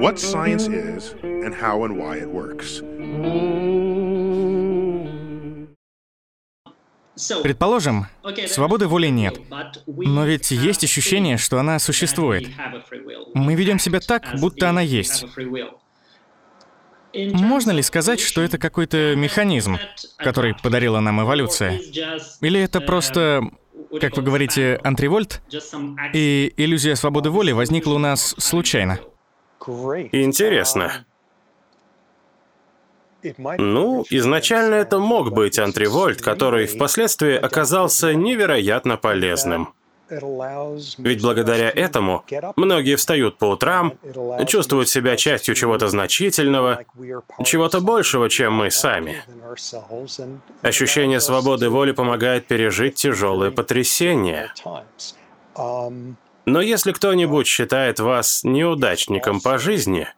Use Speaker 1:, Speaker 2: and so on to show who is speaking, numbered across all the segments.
Speaker 1: what science is and how and why it works.
Speaker 2: Предположим, свободы воли нет. Но ведь есть ощущение, что она существует. Мы ведем себя так, будто она есть. Можно ли сказать, что это какой-то механизм, который подарила нам эволюция? Или это просто, как вы говорите, антривольт, и иллюзия свободы воли возникла у нас случайно?
Speaker 3: Интересно. Ну, изначально это мог быть антривольт, который впоследствии оказался невероятно полезным. Ведь благодаря этому многие встают по утрам, чувствуют себя частью чего-то значительного, чего-то большего, чем мы сами. Ощущение свободы воли помогает пережить тяжелые потрясения. Но если кто-нибудь считает вас неудачником по жизни,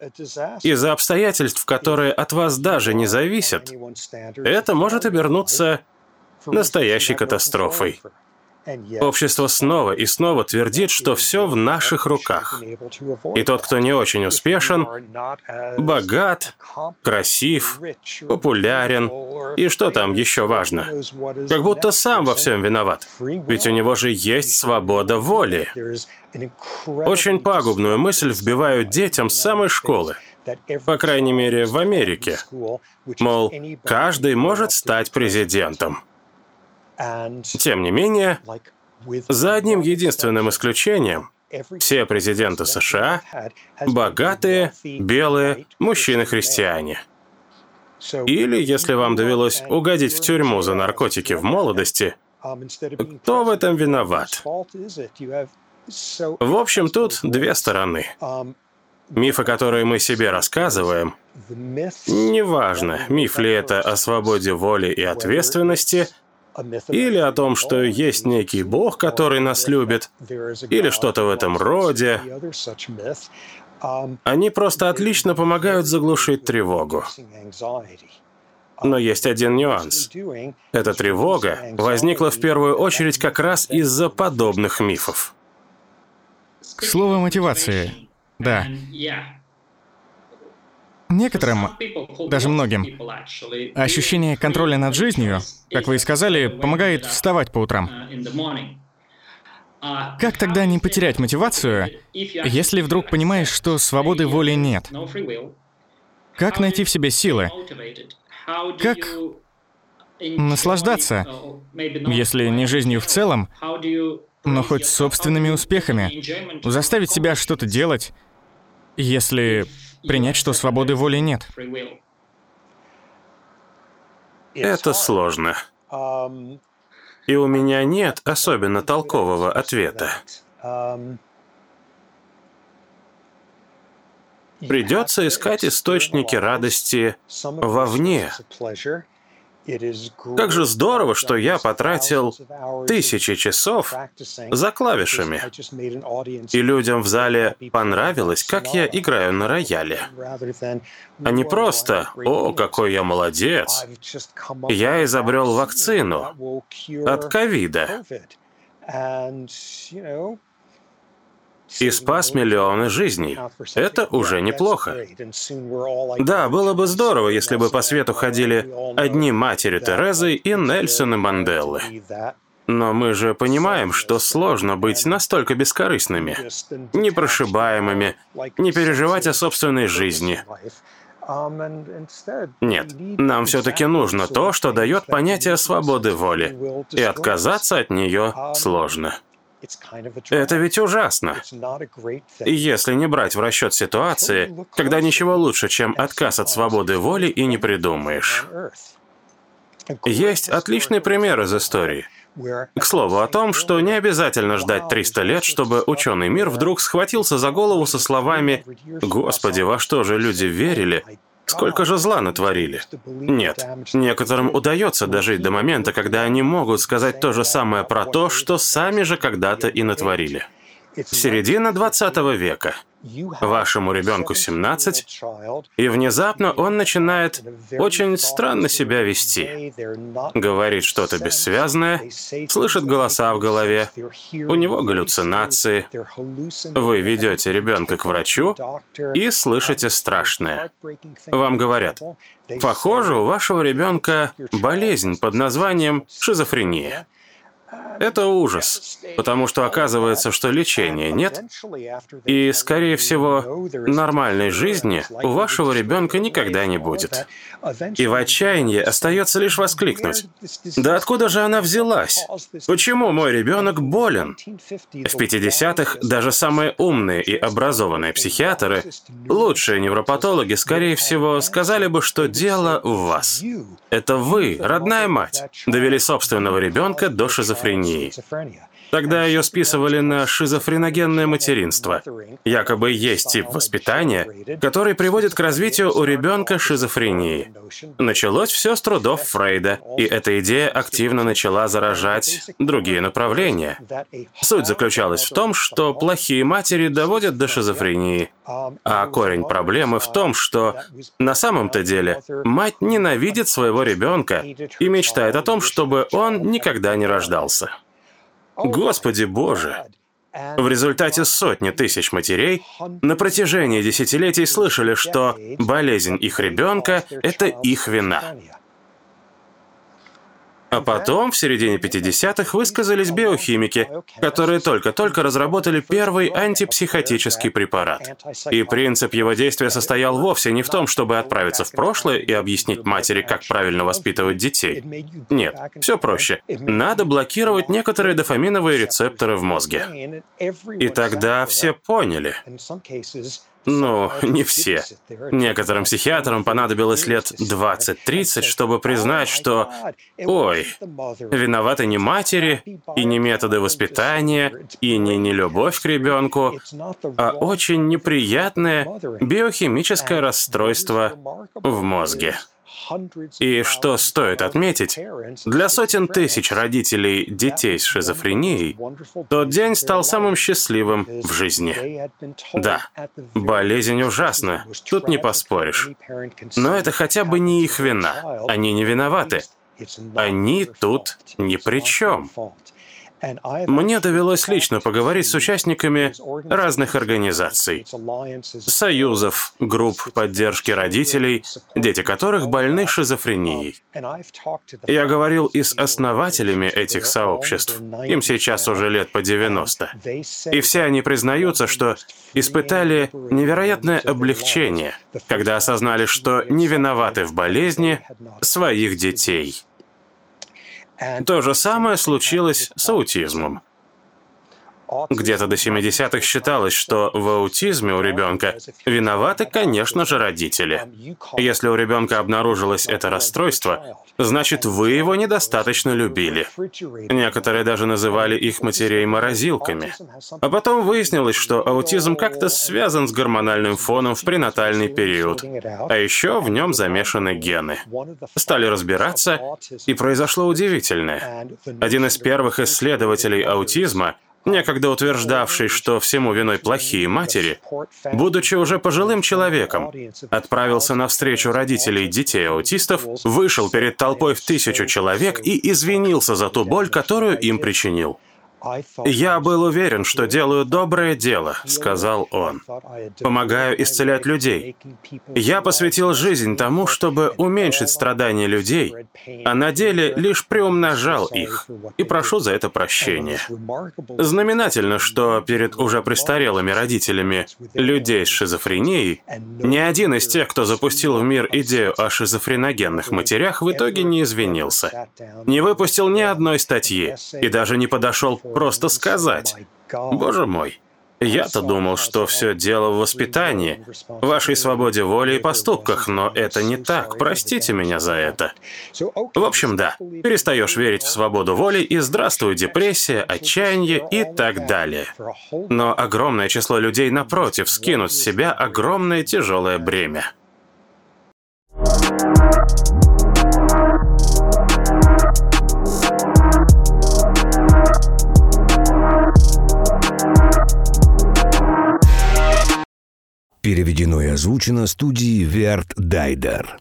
Speaker 3: из-за обстоятельств, которые от вас даже не зависят, это может обернуться настоящей катастрофой. Общество снова и снова твердит, что все в наших руках. И тот, кто не очень успешен, богат, красив, популярен, и что там еще важно? Как будто сам во всем виноват. Ведь у него же есть свобода воли. Очень пагубную мысль вбивают детям с самой школы. По крайней мере, в Америке. Мол, каждый может стать президентом. Тем не менее, за одним единственным исключением, все президенты США – богатые, белые, мужчины-христиане. Или, если вам довелось угодить в тюрьму за наркотики в молодости, кто в этом виноват? В общем, тут две стороны. Мифы, которые мы себе рассказываем, неважно, миф ли это о свободе воли и ответственности – или о том, что есть некий бог, который нас любит, или что-то в этом роде. Они просто отлично помогают заглушить тревогу. Но есть один нюанс. Эта тревога возникла в первую очередь как раз из-за подобных мифов.
Speaker 2: Слово мотивации. Да. Некоторым, даже многим, ощущение контроля над жизнью, как вы и сказали, помогает вставать по утрам. Как тогда не потерять мотивацию, если вдруг понимаешь, что свободы воли нет? Как найти в себе силы? Как наслаждаться, если не жизнью в целом, но хоть собственными успехами? Заставить себя что-то делать, если принять, что свободы воли нет.
Speaker 3: Это сложно. И у меня нет особенно толкового ответа. Придется искать источники радости вовне. Как же здорово, что я потратил тысячи часов за клавишами. И людям в зале понравилось, как я играю на рояле. А не просто «О, какой я молодец!» Я изобрел вакцину от ковида и спас миллионы жизней. Это уже неплохо. Да, было бы здорово, если бы по свету ходили одни матери Терезы и Нельсоны Манделлы. Но мы же понимаем, что сложно быть настолько бескорыстными, непрошибаемыми, не переживать о собственной жизни. Нет, нам все-таки нужно то, что дает понятие свободы воли, и отказаться от нее сложно. Это ведь ужасно. Если не брать в расчет ситуации, когда ничего лучше, чем отказ от свободы воли и не придумаешь. Есть отличный пример из истории. К слову о том, что не обязательно ждать 300 лет, чтобы ученый мир вдруг схватился за голову со словами «Господи, во что же люди верили?» Сколько же зла натворили? Нет, некоторым удается дожить до момента, когда они могут сказать то же самое про то, что сами же когда-то и натворили. Середина 20 века. Вашему ребенку 17, и внезапно он начинает очень странно себя вести. Говорит что-то бессвязное, слышит голоса в голове, у него галлюцинации. Вы ведете ребенка к врачу и слышите страшное. Вам говорят, похоже, у вашего ребенка болезнь под названием шизофрения. Это ужас, потому что оказывается, что лечения нет, и, скорее всего, нормальной жизни у вашего ребенка никогда не будет. И в отчаянии остается лишь воскликнуть. Да откуда же она взялась? Почему мой ребенок болен? В 50-х даже самые умные и образованные психиатры, лучшие невропатологи, скорее всего, сказали бы, что дело в вас. Это вы, родная мать, довели собственного ребенка до шизофрении шизофрении. Тогда ее списывали на шизофреногенное материнство. Якобы есть тип воспитания, который приводит к развитию у ребенка шизофрении. Началось все с трудов Фрейда, и эта идея активно начала заражать другие направления. Суть заключалась в том, что плохие матери доводят до шизофрении. А корень проблемы в том, что на самом-то деле мать ненавидит своего ребенка и мечтает о том, чтобы он никогда не рождался. Господи Боже! В результате сотни тысяч матерей на протяжении десятилетий слышали, что болезнь их ребенка – это их вина. А потом, в середине 50-х, высказались биохимики, которые только-только разработали первый антипсихотический препарат. И принцип его действия состоял вовсе не в том, чтобы отправиться в прошлое и объяснить матери, как правильно воспитывать детей. Нет, все проще. Надо блокировать некоторые дофаминовые рецепторы в мозге. И тогда все поняли. Ну, не все. Некоторым психиатрам понадобилось лет 20-30, чтобы признать, что, ой, виноваты не матери, и не методы воспитания, и не нелюбовь к ребенку, а очень неприятное биохимическое расстройство в мозге. И что стоит отметить, для сотен тысяч родителей детей с шизофренией тот день стал самым счастливым в жизни. Да, болезнь ужасна, тут не поспоришь. Но это хотя бы не их вина, они не виноваты. Они тут ни при чем. Мне довелось лично поговорить с участниками разных организаций, союзов, групп поддержки родителей, дети которых больны шизофренией. Я говорил и с основателями этих сообществ, им сейчас уже лет по 90. И все они признаются, что испытали невероятное облегчение, когда осознали, что не виноваты в болезни своих детей. То же самое случилось с аутизмом. Где-то до 70-х считалось, что в аутизме у ребенка виноваты, конечно же, родители. Если у ребенка обнаружилось это расстройство, значит, вы его недостаточно любили. Некоторые даже называли их матерей морозилками. А потом выяснилось, что аутизм как-то связан с гормональным фоном в пренатальный период. А еще в нем замешаны гены. Стали разбираться, и произошло удивительное. Один из первых исследователей аутизма – некогда утверждавший, что всему виной плохие матери, будучи уже пожилым человеком, отправился на встречу родителей детей-аутистов, вышел перед толпой в тысячу человек и извинился за ту боль, которую им причинил. «Я был уверен, что делаю доброе дело», — сказал он. «Помогаю исцелять людей. Я посвятил жизнь тому, чтобы уменьшить страдания людей, а на деле лишь приумножал их, и прошу за это прощения». Знаменательно, что перед уже престарелыми родителями людей с шизофренией ни один из тех, кто запустил в мир идею о шизофреногенных матерях, в итоге не извинился. Не выпустил ни одной статьи и даже не подошел просто сказать. Боже мой, я-то думал, что все дело в воспитании, вашей свободе воли и поступках, но это не так. Простите меня за это. В общем, да, перестаешь верить в свободу воли, и здравствуй депрессия, отчаяние и так далее. Но огромное число людей, напротив, скинут с себя огромное тяжелое бремя.
Speaker 4: Переведено и озвучено студией Верт Дайдер.